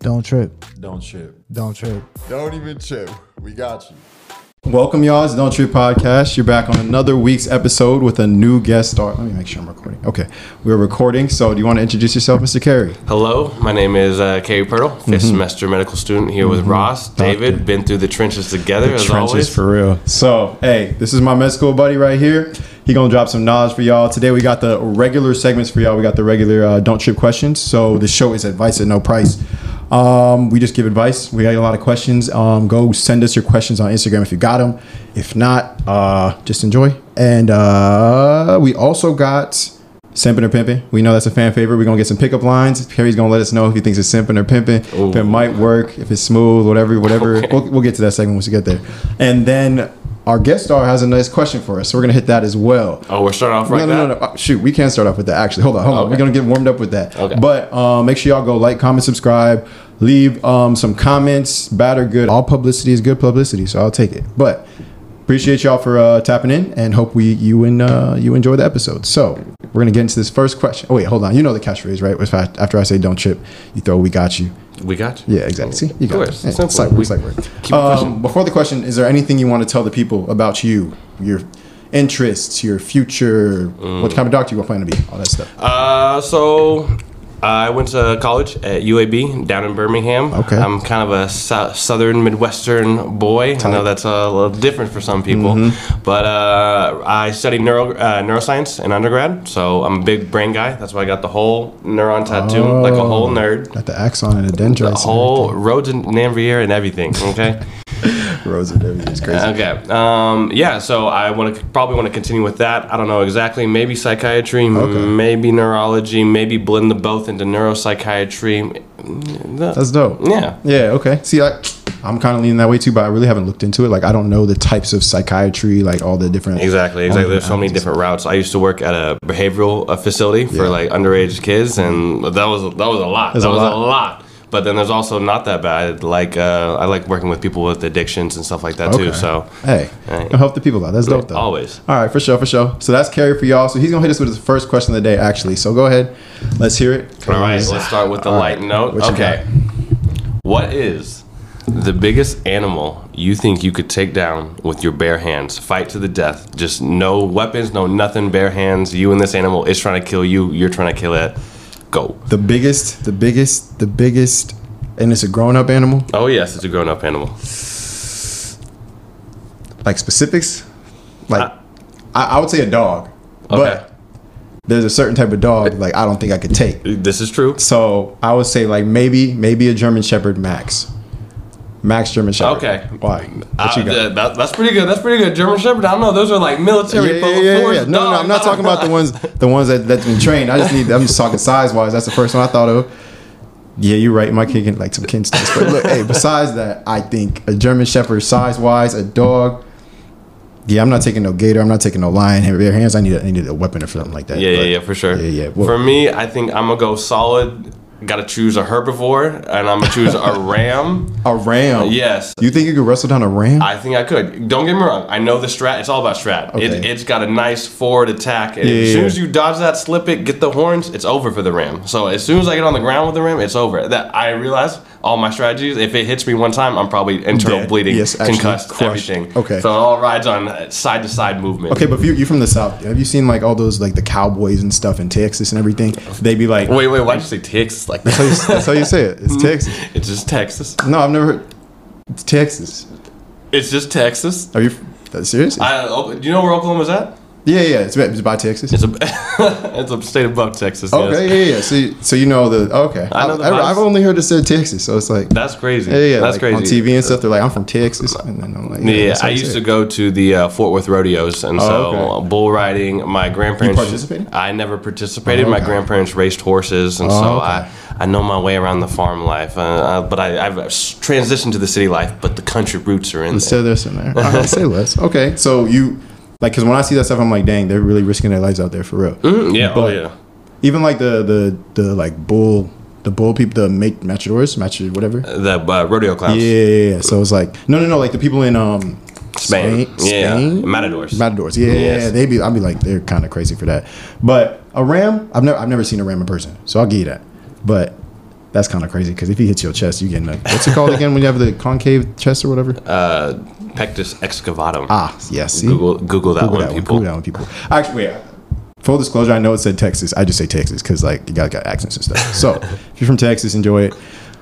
Don't trip. Don't trip. Don't trip. Don't even trip. We got you. Welcome, y'all. It's Don't Trip Podcast. You're back on another week's episode with a new guest star. Let me make sure I'm recording. Okay, we're recording. So, do you want to introduce yourself, Mr. Carey? Hello, my name is uh, Carey Pirtle, 5th Mm-hmm. semester medical student here with Ross, David. Been through the trenches together as Trenches always. for real. So, hey, this is my med school buddy right here. He gonna drop some knowledge for y'all. Today we got the regular segments for y'all. We got the regular uh, Don't Trip questions. So the show is advice at no price. Um, we just give advice. We got a lot of questions. Um, go send us your questions on Instagram if you got them. If not, uh, just enjoy. And uh, we also got Simping or pimping. We know that's a fan favorite. We're gonna get some pickup lines. Perry's gonna let us know if he thinks it's simping or pimping. If it might work, if it's smooth, whatever, whatever. Okay. We'll, we'll get to that segment once we get there. And then our guest star has a nice question for us, so we're gonna hit that as well. Oh, we're starting off right no, no, no, no. Uh, Shoot, we can't start off with that. Actually, hold on, hold on. Okay. We're gonna get warmed up with that. Okay. But um, make sure y'all go like, comment, subscribe, leave um, some comments, bad or good. All publicity is good publicity, so I'll take it. But appreciate y'all for uh, tapping in, and hope we you and uh, you enjoy the episode. So we're gonna get into this first question. Oh wait, hold on. You know the catchphrase, right? After I say "don't chip," you throw "we got you." We got you. Yeah, exactly. See, you Of got course. it. Yeah. It's like, We- it's like keep. Um, before the question, is there anything you want to tell the people about you, your interests, your future, Mm. what kind of doctor you plan to be, all that stuff? Uh, so I went to college at UAB down in Birmingham. Okay. I'm kind of a sou- southern Midwestern boy. I know that's a little different for some people, Mm-hmm. but uh, I studied neuro uh, neuroscience in undergrad. So I'm a big brain guy. That's why I got the whole neuron tattoo, like a whole nerd. Got the axon and the dendrites. The whole nodes of Ranvier and everything. Okay. and everything. It's crazy. Okay. Um, yeah. So I want to probably want to continue with that. I don't know exactly. Maybe psychiatry. Okay. Maybe neurology. Maybe blend the both into neuropsychiatry. That's dope. Yeah. Yeah. Okay. See, I, I'm kind of leaning that way too, but I really haven't looked into it. Like, I don't know the types of psychiatry, like all the different. Exactly. Exactly. There's so many different routes. I used to work at a behavioral uh, facility for Yeah. like underage kids, and that was that was a lot. There's that a was lot. a lot. But then there's also not that bad. Like uh, I like working with people with addictions and stuff like that too. So Hey, Hey. gonna help the people out. That's dope, though. always. All right, for sure, for sure. So that's Carey for y'all. So he's gonna hit us with his first question of the day, actually. So go ahead, let's hear it. All right, let's start with the All light right, note. what Okay. What is the biggest animal you think you could take down with your bare hands? Fight to the death. Just no weapons, no nothing, bare hands. You and this animal is trying to kill you. You're trying to kill it. Go. The biggest, the biggest, the biggest, and it's a grown-up animal. Oh, yes, it's a grown up animal. Like specifics, like Uh, I, I would say a dog, Okay. but there's a certain type of dog like I don't think I could take. This is true. So I would say like maybe maybe a German Shepherd Max, Max German Shepherd. Okay. Why? What Uh, you got? th- that- that's pretty good. That's pretty good. German Shepherd. I don't know. Those are like military yeah, yeah, yeah, yeah. No, no, no, I'm not talking about the ones, the ones that that's been trained. I just need. I'm just talking size wise. That's the first one I thought of. Yeah, you're right. My kid can like some kin stats. But look, hey, besides that, I think a German Shepherd size wise, a dog. Yeah, I'm not taking no gator. I'm not taking no lion. Bare hands. I need a, I need a weapon or something like that. Yeah, yeah, yeah, for sure. Yeah, yeah. Well- for me, I think I'm gonna go solid. Got to choose a herbivore, and I'm gonna choose a ram. A ram. Yes, You think you could wrestle down a ram? I think I could. Don't get me wrong. I know the strat. It's all about strat. It, Okay. it's got a nice forward attack. And Yeah, as soon as you dodge that, slip it, get the horns, it's over for the ram. So as soon as I get on the ground with the ram, it's over. That I realize all my strategies. If it hits me one time, I'm probably internal Dead. bleeding, Yes, actually concussed, crushed. everything. Okay. So it all rides on side to side movement. Okay, but if you, you're from the south. Have you seen like all those like the cowboys and stuff in Texas and everything? They be like, Wait, wait. Why'd you say Texas like that's, how that? you, that's how you say it. It's hmm. Texas. It's just Texas. No, I've never heard. It's Texas. It's just Texas. Are you serious? I, oh, do you know where Oklahoma's at? Yeah, yeah. It's, it's by Texas. It's a it's a state above Texas. okay, Yes. yeah, yeah. So, you- so you know the okay. I know the I, have only heard it said Texas, so it's like That's crazy. yeah, yeah. That's like, crazy. On TV and stuff, they're like, I'm from Texas, and then I'm like, Yeah, how I used say to go to the uh, Fort Worth rodeos, and so Oh, okay. uh, bull riding. My grandparents. You participated? I never participated. Oh, My grandparents raced horses, and Oh, so okay. I I know my way around the farm life. Uh, uh, but I, I've transitioned to the city life, but the country roots are in Let's there. say this in there. I say less. Okay, so you like because when I see that stuff, I'm like, dang, they're really risking their lives out there for real. Mm, yeah, oh yeah. Even like the the the like bull the bull people the make matadors match whatever. The uh, rodeo clowns. Yeah, yeah, yeah. So it's like no, no, no. Like the people in um Spain. Yeah, matadors. Matadors. Yeah, yeah, Yes. yeah. They be. I'd be like they're kind of crazy for that. But a ram, I've never I've never seen a ram in person, so I'll give you that. But That's kind of crazy because if he hits your chest, you get a what's it called again when you have the concave chest or whatever? Uh, pectus excavatum. ah, yes. see? Google Google that Google one, that one. people. Google that one, people. Actually, wait. Full disclosure, I know it said Texas. I just say Texas because like you got got accents and stuff. So if you're from Texas, enjoy it.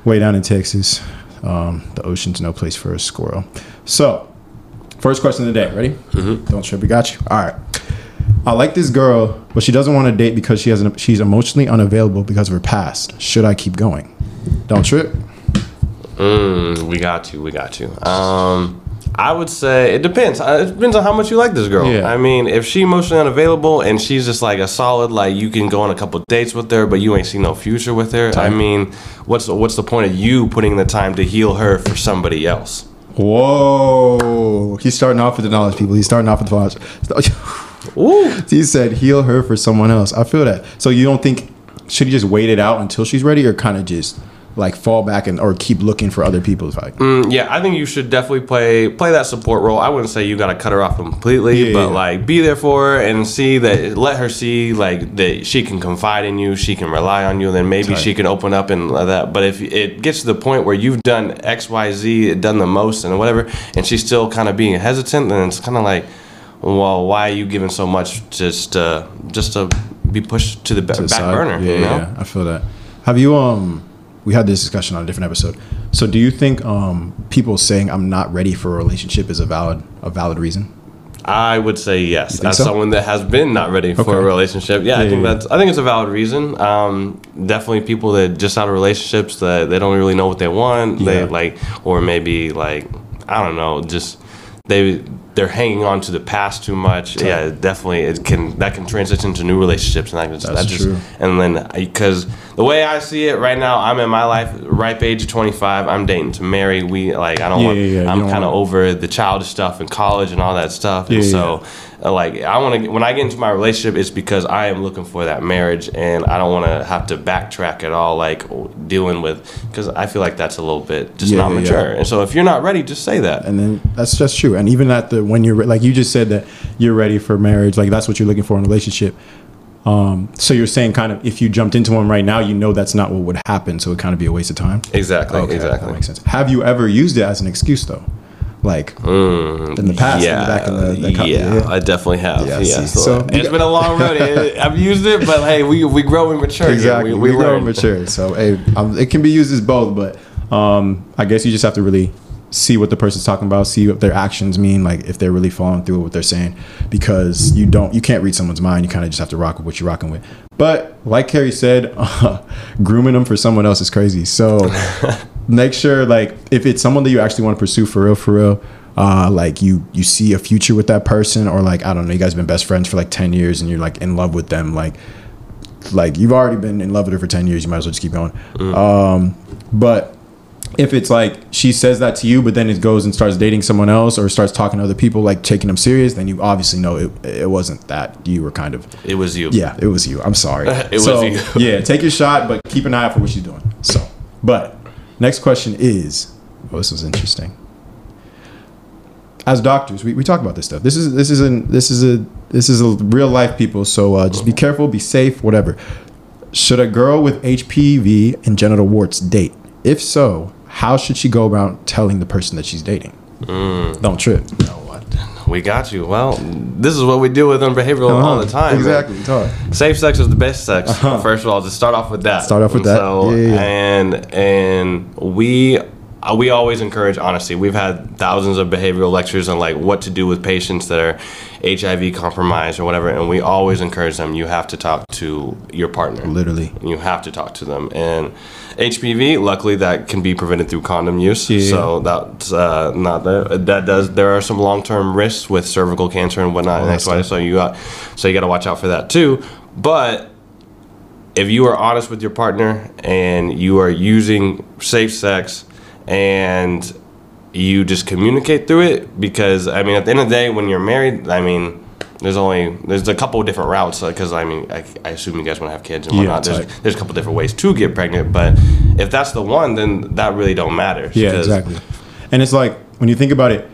Way down in Texas, um, the ocean's no place for a squirrel. So, first question of the day. Ready? Mm-hmm. Don't trip. We got you. All right. I like this girl, but she doesn't want to date because she has an, she's emotionally unavailable because of her past. Should I keep going? Don't trip. Mm, we got you. We got you. Um, I would say it depends. Uh, It depends on how much you like this girl. Yeah. I mean, if she emotionally unavailable and she's just like a solid, like you can go on a couple dates with her, but you ain't see no future with her. I mean, what's the, what's the point of you putting the time to heal her for somebody else? Whoa. He's starting off with the knowledge, people. He's starting off with the knowledge. Ooh. He said heal her for someone else. I feel that. So you don't think should he just wait it out until she's ready, or kind of just like fall back and or keep looking for other people's like? Mm, yeah, I think you should definitely play play that support role. I wouldn't say you got to cut her off completely, Yeah, but yeah. like be there for her and see that let her see like that she can confide in you, she can rely on you, and then maybe she can open up and like that. But if it gets to the point where you've done X, Y, Z, done the most and whatever, and she's still kind of being hesitant, then it's kind of like, well, why are you giving so much just uh, just to be pushed to the, to the back side? burner? Yeah, you know? yeah, I feel that. Have you um? We had this discussion on a different episode. So do you think um people saying I'm not ready for a relationship is a valid a valid reason? I would say yes. As so? someone that has been not ready for Okay. a relationship, yeah, I think yeah, that's. I think it's a valid reason. Um, definitely, people that just out of relationships that they don't really know what they want. They like, or maybe like, I don't know, just they they're hanging on to the past too much. Yeah, definitely, it can that can transition to new relationships, and I just, That's that just true. and then because the way I see it right now, I'm in my life ripe age of 25. I'm dating to marry. We like I don't Yeah, want. yeah, yeah. I'm kind of over the childish stuff in college and all that stuff. And Yeah, so, like, I want to when I get into my relationship, it's because I am looking for that marriage, and I don't want to have to backtrack at all, like dealing with because I feel like that's a little bit just Yeah, not yeah, mature. yeah. And so, if you're not ready, just say that. And then that's just true. And even at the when you're like you just said that you're ready for marriage, like that's what you're looking for in a relationship. Um, so you're saying kind of if you jumped into one right now, you know that's not what would happen, so it kind of be a waste of time. Exactly. Okay, exactly. That makes sense. Have you ever used it as an excuse though? Like in the past, in the Mm, Yeah, back in the, the co- yeah, I definitely have. Yeah, Yeah, so, and it's been a long road. It- I've used it, but hey, we we grow and mature. exactly. We, We, we, grow learn. mature. So hey, um, it can be used as both, but um, I guess you just have to really see what the person's talking about, see what their actions mean, like if they're really following through with what they're saying, because you don't, you can't read someone's mind. You kind of just have to rock with what you're rocking with. But like Carey said, grooming them for someone else is crazy. So make sure, like, if it's someone that you actually want to pursue for real, for real. Uh, like you, you see a future with that person, or like I don't know, you guys been best friends for like ten years, and you're like in love with them. Like, like you've already been in love with her for 10 years you might as well just keep going um, but if it's like she says that to you but then it goes and starts dating someone else or starts talking to other people like taking them serious then you obviously know it, it wasn't that you were kind of It was you. yeah it was you i'm sorry It was you. yeah take your shot but keep an eye out for what she's doing so but next question is oh this was interesting as doctors, we, we talk about this stuff. This is this is a this is a this is a real life people. So uh, just be careful, be safe, whatever. Should a girl with HPV and genital warts date? If so, how should she go about telling the person that she's dating? Mm. Don't trip. We got you. Well, this is what we deal with on behavioral all the time. Uh-huh. Exactly. Safe sex is the best sex. First of all, just start off with that. Uh-huh. Start off with And that. So, Yeah, yeah, yeah. and and we we always encourage honesty. We've had thousands of behavioral lectures on like what to do with patients that are HIV compromised or whatever, and we always encourage them. You have to talk to your partner. Literally. You have to talk to them. And HPV, luckily, that can be prevented through condom use. Yeah. So that's uh, not there. That does. There are some long term risks with cervical cancer and whatnot. and that's why. So you got. So you got to watch out for that too. But if you are honest with your partner and you are using safe sex and you just communicate through it because i mean at the end of the day when you're married i mean there's only there's a couple of different routes uh, because i mean I, I assume you guys want to have kids and Yeah, whatnot there's, tight. there's a couple different ways to get pregnant but if that's the one then that really don't matter Yeah, exactly. And it's like when you think about it,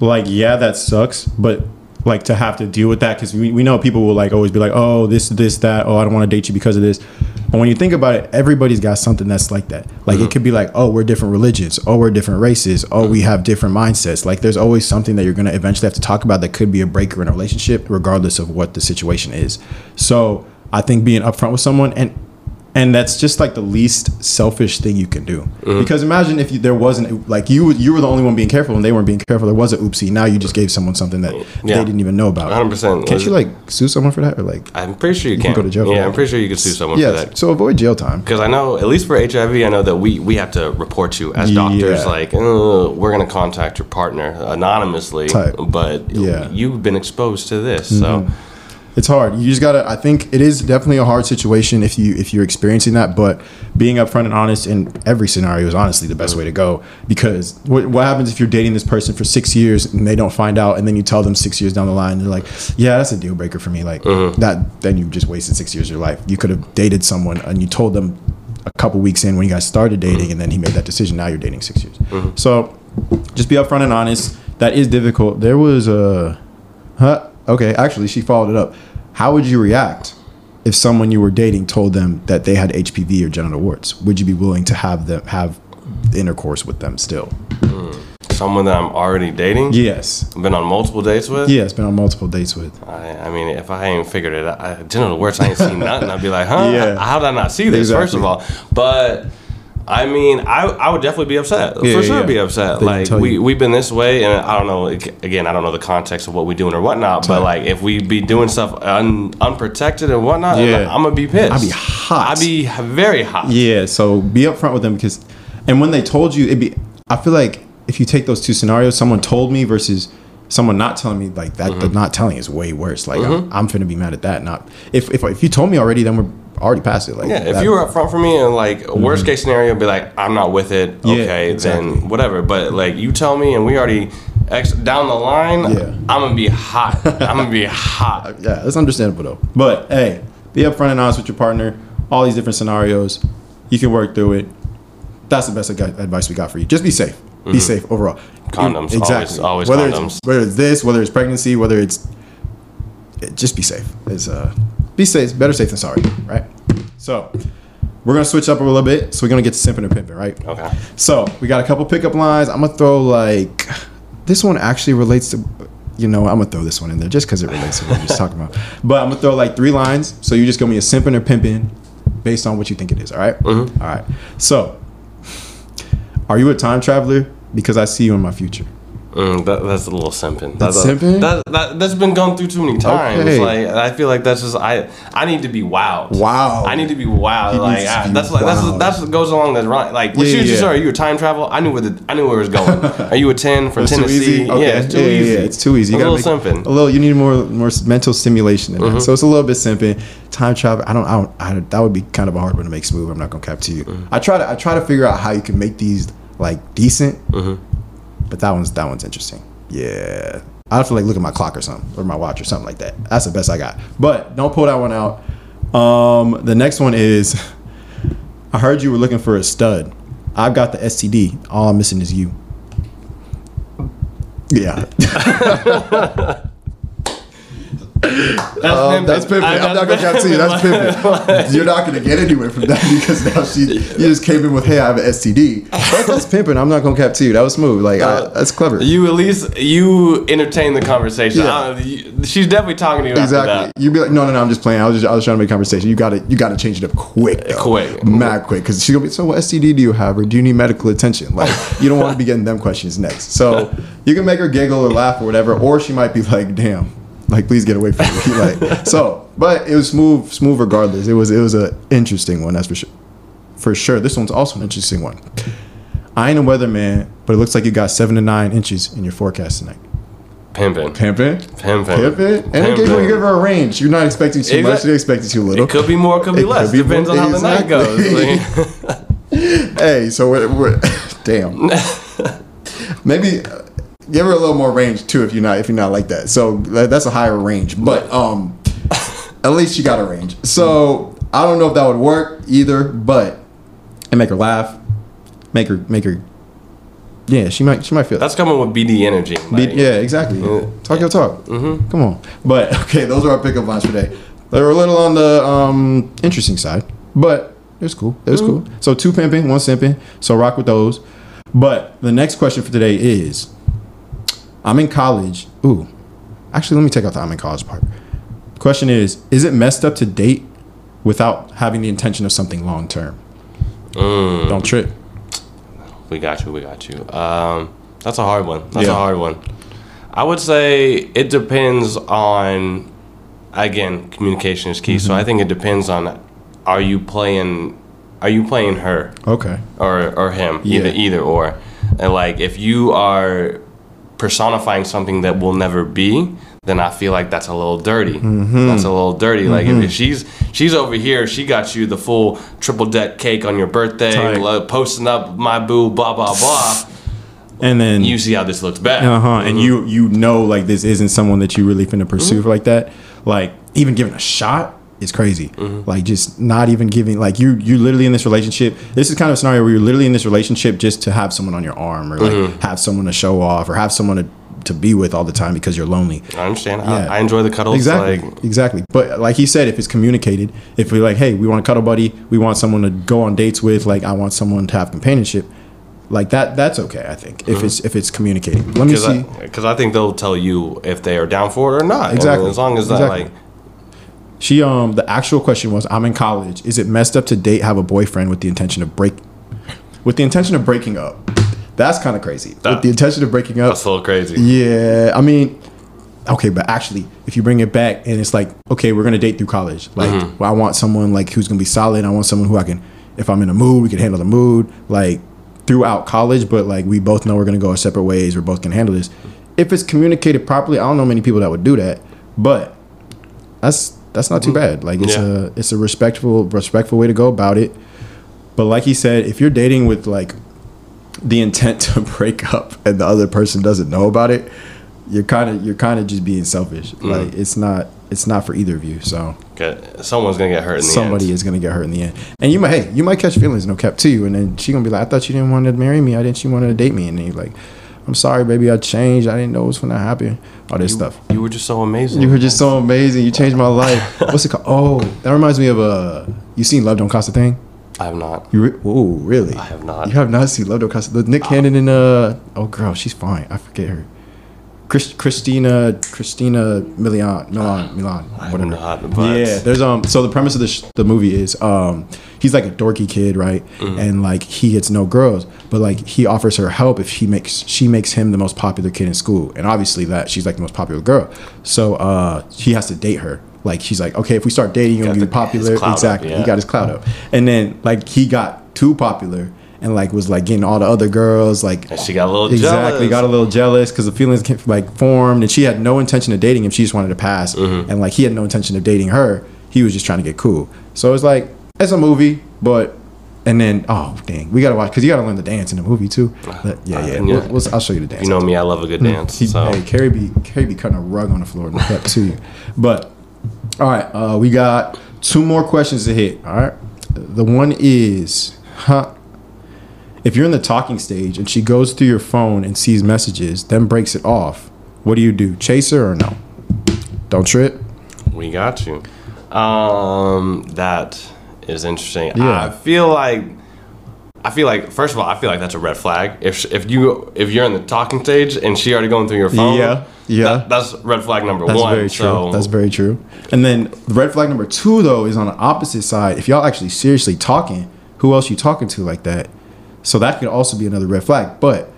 like yeah, that sucks, but like to have to deal with that because we, we know people will like always be like, oh, this, this, that. Oh, I don't want to date you because of this. But when you think about it, everybody's got something that's like that. Like Mm-hmm. it could be like, oh, we're different religions. Oh, we're different races. Oh, we have different mindsets. Like there's always something that you're going to eventually have to talk about that could be a breaker in a relationship, regardless of what the situation is. So I think being upfront with someone and and that's just like the least selfish thing you can do. Mm-hmm. Because imagine if you, there wasn't like you you were the only one being careful and they weren't being careful. There was a oopsie. Now you just gave someone something that Yeah. they didn't even know about. 100%. Can't you like sue someone for that or like? I'm pretty sure you, can can. go to jail Yeah. I'm pretty sure you could sue someone for that. So avoid jail time. Because I know, at least for HIV, I know that we, we have to report you as doctors. Yeah. Like, uh, we're going to contact your partner anonymously, Type. but Yeah. Mm-hmm. you've been exposed to this. So, It's hard. You just gotta. I think it is definitely a hard situation if you if you're experiencing that. But being upfront and honest in every scenario is honestly the best way to go. Because what, what happens if you're dating this person for six years and they don't find out, and then you tell them six years down the line, they're like, "Yeah, that's a deal breaker for me." Like uh-huh. that, then you just wasted six years of your life. You could have dated someone and you told them a couple weeks in when you guys started uh-huh. dating, and then he made that decision. Now you're dating six years. Uh-huh. So just be upfront and honest. That is difficult. There was a. Huh? Okay, actually, she followed it up. How would you react if someone you were dating told them that they had HPV or genital warts? Would you be willing to have them have intercourse with them still? Hmm. someone that I'm already dating, Yes. been on multiple dates with, Yeah, it's been on multiple dates with. I, I mean, if I ain't figured it out, I, genital warts, I ain't seen nothing. I'd be like, huh? Yeah. How did I not see this? First of all, but I mean, I, I would definitely be upset. Yeah, For sure, yeah. be upset. They like we you. we've been this way, and I don't know. Again, I don't know the context of what we're doing or whatnot. But like, if we be doing stuff un, unprotected and whatnot, Yeah. I'm gonna be pissed. I'd be hot. I'd be very hot. Yeah, so be upfront with them because, and when they told you, it'd be. I feel like if you take those two scenarios, someone told me versus someone not telling me, like that, Mm-hmm. the not telling is way worse. Like I'm, I'm finna be mad at that. Not if if if you told me already, then we're already past it. Like Yeah, if that- you were upfront for me and like worst case scenario, be like, I'm not with it. Mm-hmm. Yeah, Okay, exactly. then whatever. But like you tell me, and we already ex- down the line. Yeah. I'm gonna be hot. I'm gonna be hot. yeah, it's understandable though. But hey, be upfront and honest with your partner. All these different scenarios, you can work through it. That's the best advice we got for you. Just be safe. Be safe overall. Mm-hmm. Condoms, always- always whether condoms. It's, whether it's this, whether it's pregnancy, whether it's just be safe. It's uh, be safe. Better safe than sorry, right? So we're gonna switch up a little bit. So we're gonna get to simping and pimping, right? Okay. So we got a couple pickup lines. I'm gonna throw like this one actually relates to you know I'm gonna throw this one in there just because it relates to what we're just talking about. But I'm gonna throw like three lines. So you just give me a simping or pimping based on what you think it is. All right? Mm-hmm. All right. So are you a time traveler? Because I see you in my future. Mm, that, that's a little simping. That's simping? That, that, that's been gone through too many times. Okay. Like I feel like that's just I. I need to be wowed. Wow. I need to be wowed. He like I, that's like that's that's what goes along that right. Like Yeah, you yeah, yeah. are you a time travel? I knew where the I knew where it was going. are you a ten from Tennessee? Okay. Yeah, it's too easy. Yeah, it's too easy. You a little make simping. A little. You need more more mental stimulation in that. Mm-hmm. So it's a little bit simping. Time travel. I don't. I don't. I, that would be kind of a hard one to make smooth. I'm not gonna cap to you. Mm-hmm. I try to. I try to figure out how you can make these like decent. Mm-hmm. But that one's that one's interesting. Yeah. I have to like look at my clock or something or my watch or something like that. That's the best I got. But don't pull that one out. Um, the next one is. I heard you were looking for a stud. I've got the STD. All I'm missing is you. Yeah. That's Um, pimping. that's pimping. I- I'm not gonna cap to you. That's pimping. You're not gonna get anywhere from that because now she you just came in with, "Hey, I have an STD." But that's pimping. I'm not gonna cap to you. That was smooth. Like I, that's clever. You at least you entertain the conversation. Yeah. You- she's definitely talking to you Exactly. that. You'd be like, no, no, no. I'm just playing. I was just, I was trying to make conversation. You got to, you got to change it up quick, though. Quick. mad quick, because she's gonna be. So, what STD do you have, or do you need medical attention? Like, you don't want to be getting them questions next. So, you can make her giggle or laugh or whatever, or she might be like, damn, like, please get away from me. like, so, but it was smooth, smooth regardless. It was, it was a interesting one. That's for sure. For sure, this one's also an interesting one. I ain't a weatherman, but it looks like you got seven to nine inches in your forecast tonight. Pimping. Pimping. Pimping. Pivot. And it gave her, you give her a range. You're not expecting too much. Exact- You're expecting too little. It could be more, it could be It could less. be Depends more- on how the night goes. Hey, so we're, we're damn. Maybe give her a little more range too if you're not if you're not like that. So that's a higher range, but um, at least she got a range. So I don't know if that would work either, but and make her laugh, make her make her. Yeah, she might she might feel. that's coming with BD energy. Like- yeah, exactly. Talk your talk. Mm-hmm. Come on. But okay, those are our pickup lines for today. They were a little on the um, interesting side. but it's cool. It's Mm-hmm. cool. So two pimping, one simping. So rock with those. But the next question for today is, I'm in college. Ooh, actually, let me take out the I'm in college part. Question is, is it messed up to date without having the intention of something long term? Mm. Don't trip. We got you. We got you. Um, that's a hard one. That's Yeah. a hard one. I would say it depends on, again, communication is key. So Mm-hmm. I think it depends on, are you playing, are you playing her Okay. or or him? Yeah. Either either or. And like if you are personifying something that will never be, then I feel like that's a little dirty. Mm-hmm. That's a little dirty. Like if, if she's she's over here, she got you the full triple deck cake on your birthday, posting up my boo, blah blah blah. And then You see how this looks bad. Uh huh. And you you know like this isn't someone that you really finna pursue like that. Like even giving a shot is crazy. Mm-hmm. Like just not even giving like you you literally in this relationship. This is kind of a scenario where you're literally in this relationship just to have someone on your arm or like mm-hmm. have someone to show off or have someone to to be with all the time because you're lonely. I understand. Yeah. I, I enjoy the cuddles. Exactly. Like exactly. But like he said, if it's communicated, if we're like, hey, we want a cuddle buddy, we want someone to go on dates with, like I want someone to have companionship, like that, that's okay. I think if mm-hmm. it's if it's communicated. Let me because see. I, 'cause I think they'll tell you if they are down for it or not. And Exactly. as long as that Exactly. like She um the actual question was I'm in college. Is it messed up to date have a boyfriend with the intention of break with the intention of breaking up? That's kind of crazy. with the intention of breaking up. that's a little crazy. Yeah, I mean, okay, but actually, if you bring it back and it's like, okay, we're gonna date through college. Like, Mm-hmm. well, I want someone like who's gonna be solid. I want someone who I can, if I'm in a mood, we can handle the mood. Like throughout college, but like we both know we're gonna go our separate ways. We're both gonna handle this. If it's communicated properly, I don't know many people that would do that, but that's that's not too bad. Like it's Mm-hmm. Yeah. a it's a respectful respectful way to go about it. But like he said, if you're dating with like the intent to break up and the other person doesn't know about it, you're kind of you're kind of just being selfish. Mm. Like it's not it's not for either of you. So Okay, Someone's gonna get hurt in the somebody end. is gonna get hurt in the end. And you might hey you might catch feelings no cap too, and then she gonna be like, I thought you didn't want to marry me. I didn't. She wanted to date me, and then you're like, I'm sorry, baby. I changed. I didn't know it was gonna happen. All this stuff. You were just so amazing. You were just so amazing. You changed my life. What's it called? Oh, that reminds me of uh, you seen Love Don't Cost a Thing? I have not. You re- oh really? I have not. You have not seen Love Don't Cost. The Nick Cannon and uh oh girl, she's fine. I forget her. Chris, Christina Christina Milian Milan Milan have whatever. not, but- yeah, there's um. So the premise of the sh- the movie is um he's like a dorky kid, right? Mm-hmm. And like he gets no girls, but like he offers her help if he makes she makes him the most popular kid in school, and obviously that she's like the most popular girl. So uh he has to date her. Like she's like, okay, if we start dating, you're gonna be popular. clout up, exactly. yeah. He got his cloud up, and then like he got too popular. And like was like getting all the other girls like And she got a little exactly jealous. got a little jealous because the feelings came, like formed and she had no intention of dating him she just wanted to pass Mm-hmm. and like he had no intention of dating her he was just trying to get cool so it's like it's a movie but and then oh dang we gotta watch because you gotta learn the dance in the movie too But, yeah yeah, yeah. We'll, we'll- I'll show you the dance You know me, I love a good dance. he, so hey Carey be Carey be cutting a rug on the floor and that to you but all right uh, we got two more questions to hit all right the one is huh if you're in the talking stage and she goes through your phone and sees messages, then breaks it off, what do you do? Chase her or no? Don't trip. we got you. Um, that is interesting. Yeah. I feel like. I feel like first of all, I feel like that's a red flag. If if you if you're in the talking stage and she already going through your phone, Yeah, yeah. that- that's red flag number That's one. very true. So That's very true. And then red flag number two though is on the opposite side. If y'all actually seriously talking, who else you talking to like that? So that could also be another red flag. But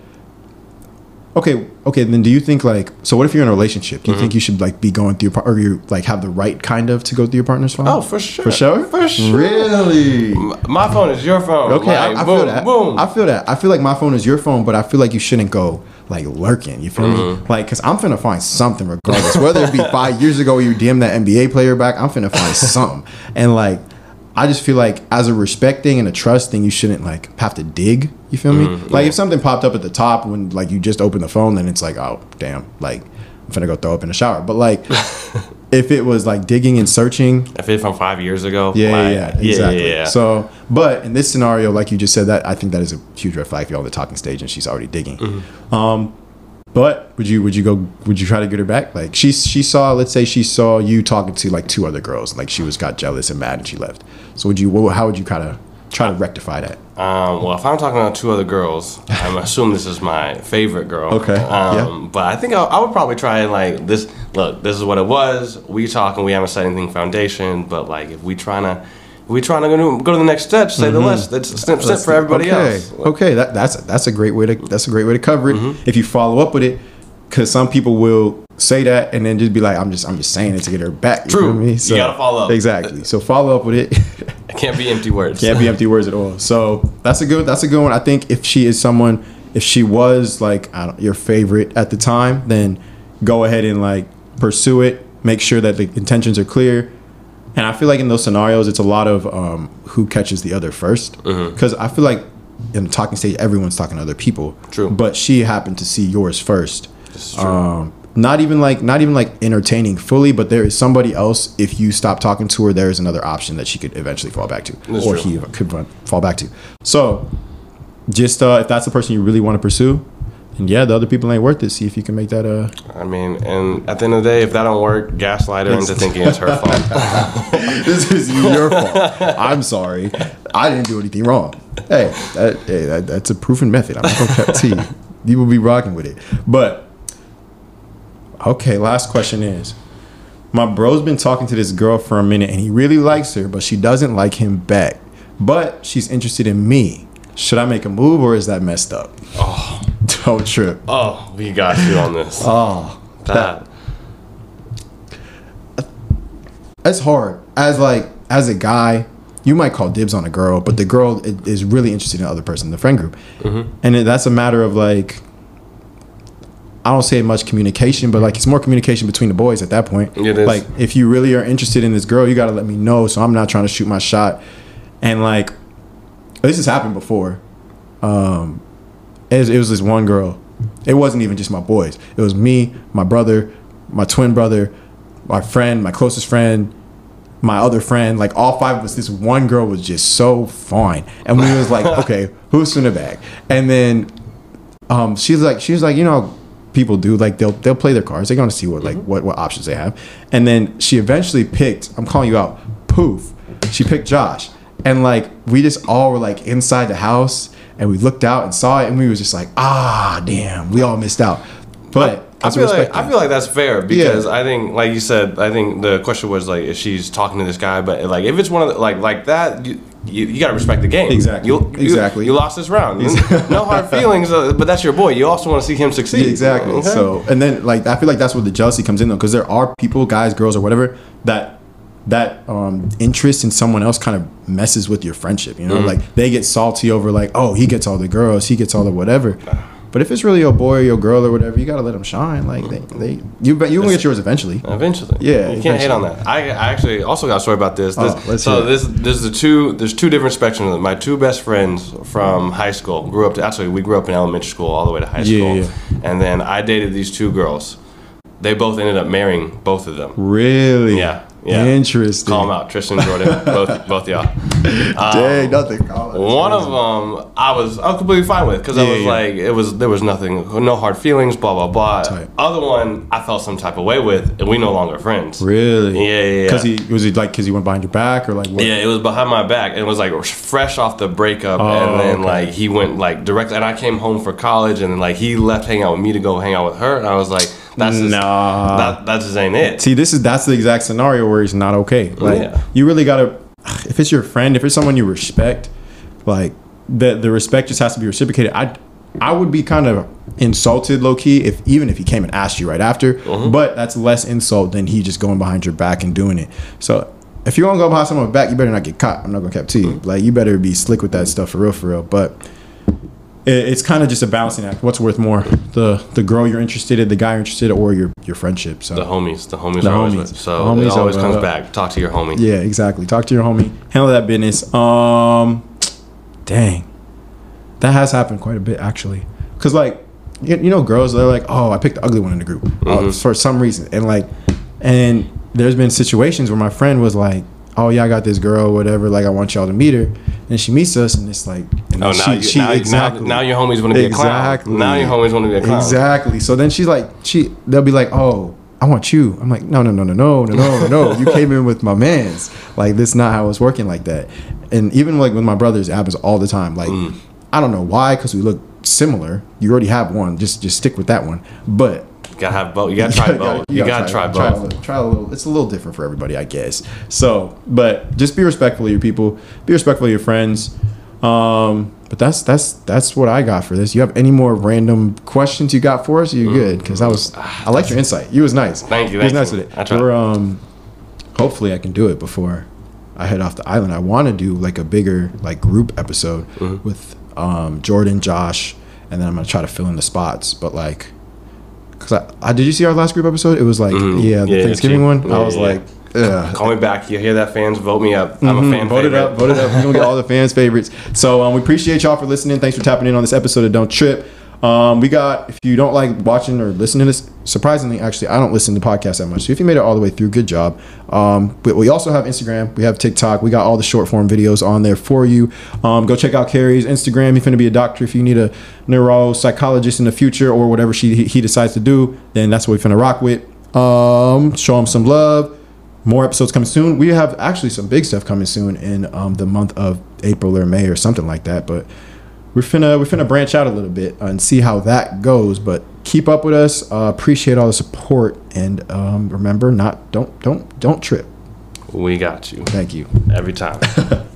okay, okay. Then do you think like so? What if you're in a relationship? Do Mm-hmm. you think you should like be going through your par- or you like have the right kind of to go through your partner's phone? Oh, for sure. For sure. For sure. Really. my phone is your phone. Okay, I, I boom, feel that. Boom. I feel that. I feel like my phone is your phone, but I feel like you shouldn't go like lurking. You feel Mm-hmm. me? Like, cause I'm finna find something regardless. Whether it be five years ago you DM that NBA player back, I'm finna find something. And like, I just feel like as a respect thing and a trust thing, you shouldn't like have to dig. You feel me? Mm-hmm. Like if something popped up at the top when like you just opened the phone, then it's like, oh damn, like I'm finna go throw up in the shower. But like, if it was like digging and searching, if it's from five years ago, yeah, like, yeah, yeah, exactly. yeah, yeah. So, but in this scenario, like you just said, that I think that is a huge red flag if you're on the talking stage and she's already digging. Mm-hmm. Um, But would you would you go would you try to get her back? Like she she saw let's say she saw you talking to like two other girls, like she was got jealous and mad and she left. So would you how would you kind of try to rectify that? Um, well, if I'm talking about two other girls, I'm assuming this is my favorite girl. Okay, Um, But I think I, I would probably try and like this. Look, this is what it was. We talking. We haven't set anything foundation. But like, if we trying to, we trying to go to, go to the next step, say the list. It's snip snip for everybody Mm-hmm. okay. else. Okay, that, that's that's a great way to that's a great way to cover it. Mm-hmm. If you follow up with it, because some people will say that and then just be like, I'm just I'm just saying it to get her back. You True. me? You gotta follow up. Exactly. So follow up with it. It can't be empty words. Can't be empty words at all. So that's a good that's a good one. I think if she is someone, if she was like I don't, your favorite at the time, then go ahead and like pursue it. Make sure that the intentions are clear. And I feel like in those scenarios, it's a lot of um, who catches the other first. Mm-hmm. Because I feel like in the talking stage, everyone's talking to other people. True. But she happened to see yours first. This true. Um, not even like not even like entertaining fully, but there is somebody else. If you stop talking to her, there is another option that she could eventually fall back to, That's or true. he could run- fall back to. So, just uh, if that's the person you really want to pursue, and yeah, the other people ain't worth it. See if you can make that. Uh, I mean, and at the end of the day, if that don't work, gaslight her into thinking it's her fault. this is your fault. I'm sorry. I didn't do anything wrong. Hey, that, hey, that, that's a proven method. I'm not gonna cut you. You will be rocking with it. But okay, last question is: My bro's been talking to this girl for a minute, and he really likes her, but she doesn't like him back. But she's interested in me. Should I make a move, or is that messed up? Oh, don't trip. oh, we got you on this. Oh, that. it's hard as like as a guy you might call dibs on a girl but the girl is really interested in the other person in the friend group and that's a matter of like i don't say much communication but like it's more communication between the boys at that point It is. like if you really are interested in this girl you got to let me know so i'm not trying to shoot my shot and like this has happened before um it was, it was this one girl. It wasn't even just my boys. It was me my brother my twin brother my friend my closest friend my other friend. Like all five of us this one girl was just so fine. And we was like okay who's in the bag? And then um she's like she's like you know people do like they'll they'll play their cards. They're gonna see what like what what options they have. And then she eventually picked i'm calling you out poof. She picked josh. And like we just all were like inside the house and we looked out and saw it and we was just like ah damn we all missed out but I a feel like I feel like that's fair because Yeah. I think, like you said, I think the question was like if she's talking to this guy, but like if it's one of the, like like that, you, you, you got to respect the game. Exactly. You, you- Exactly. You, lost this round. no hard feelings, uh, but that's your boy. You also want to see him succeed. Exactly. Okay? So, and then like I feel like that's where the jealousy comes in though, because there are people, guys, girls, or whatever, that that um interest in someone else kind of messes with your friendship. You know, Mm-hmm. like they get salty over like, oh, he gets all the girls, he gets all the whatever. But if it's really your boy or your girl or whatever, you gotta let them shine. Like they, they you you gonna get yours eventually. Eventually, Yeah, you can't hate on that. I, I actually also got a story about this. this Oh, so it. this there's the two there's two different spectrums. of. My two best friends from high school grew up. To, actually, we grew up in elementary school all the way to high school. Yeah, school, and then I dated these two girls. They both ended up marrying both of them. Really? Yeah, yeah. Interesting. Call them out, Tristan, Jordan, both both y'all. Dang, um, nothing. One of them I was I was completely fine with because I was yeah. like it was there was nothing no hard feelings blah blah blah. Tight. Other one I felt some type of way with and we no longer friends. Really? Yeah, yeah, yeah. Because he was he like because he went behind your back or like what? Yeah, it was behind my back and it was like fresh off the breakup Oh, and then okay. like he went like directly and I came home for college and then like he left hanging out with me to go hang out with her and I was like that's just, Nah. that that just ain't it. See, this is that's the exact scenario where he's not okay. Like Yeah. you really gotta if it's your friend, if it's someone you respect, like the the respect just has to be reciprocated. I I would be kind of insulted low key if even if he came and asked you right after. Mm-hmm. But that's less insult than he just going behind your back and doing it. So if you're gonna go behind someone's back, you better not get caught. I'm not gonna cap to you. Mm-hmm. Like you better be slick with that stuff for real, for real. But it's kind of just a balancing act. What's worth more, the the girl you're interested in, the guy you're interested in, or your your friendship? So The homies, the homies The are homies. with. So The homies it always comes back. Talk to your homie. Yeah, exactly. Talk to your homie. Handle that business. Um, dang, that has happened quite a bit actually. Cause like, you, you know, girls they're like, oh, I picked the ugly one in the group uh, for some reason, and like, and there's been situations where my friend was like, oh yeah, I got this girl, whatever. Like, I want y'all to meet her, and she meets us, and it's like, Oh, now, you, now, now, now your homies want to be a clown. Now your homies want to be a clown. Exactly. So then she's like, she they'll be like, oh, I want you. I'm like, no, no, no, no, no, no, no, no. You came in with my man's. Like this, is not how it's working like that. And even like with my brothers, it happens all the time. Like, Mm. I don't know why, because we look similar. You already have one. Just just stick with that one. But You gotta have both. You gotta try both. You gotta try both. try a little. It's a little different for everybody, I guess. So, but just be respectful of your people. Be respectful of your friends. Um, but that's that's that's what I got for this. You have any more random questions you got for us? You good? Because I was I liked your insight. You was nice. Mm. Thank you, You was nice you. with it. I tried. We're, um, hopefully I can do it before I head off the island. I want to do like a bigger like group episode Mm-hmm. with um, Jordan, Josh, and then I'm gonna try to fill in the spots. But like, cause I, I did you see our last group episode? It was like yeah, the Mm-hmm. Yeah, Thanksgiving one. Yeah, I was yeah. like, ugh. Call me back. You hear that, fans? Vote me up. I'm a fan Vote it up, vote it up. We're gonna get all the fans' favorites. So um, we appreciate y'all for listening. Thanks for tapping in on this episode of Don't Trip. Um, we got if you don't like watching or listening to this, surprisingly, actually, I don't listen to podcasts that much. So if you made it all the way through, good job. Um, but we also have Instagram, we have TikTok, we got all the short form videos on there for you. Um, go check out Carey's Instagram. He's gonna be a doctor. If you need a neuropsychologist in the future or whatever she he, decides to do, then that's what we're gonna rock with. Um, show him some love more episodes coming soon. We have actually some big stuff coming soon in um, the month of April or May or something like that. But we're finna we're finna branch out a little bit and see how that goes. But keep up with us. Uh, appreciate all the support and um, remember, not don't don't don't trip. We got you Thank you. every time.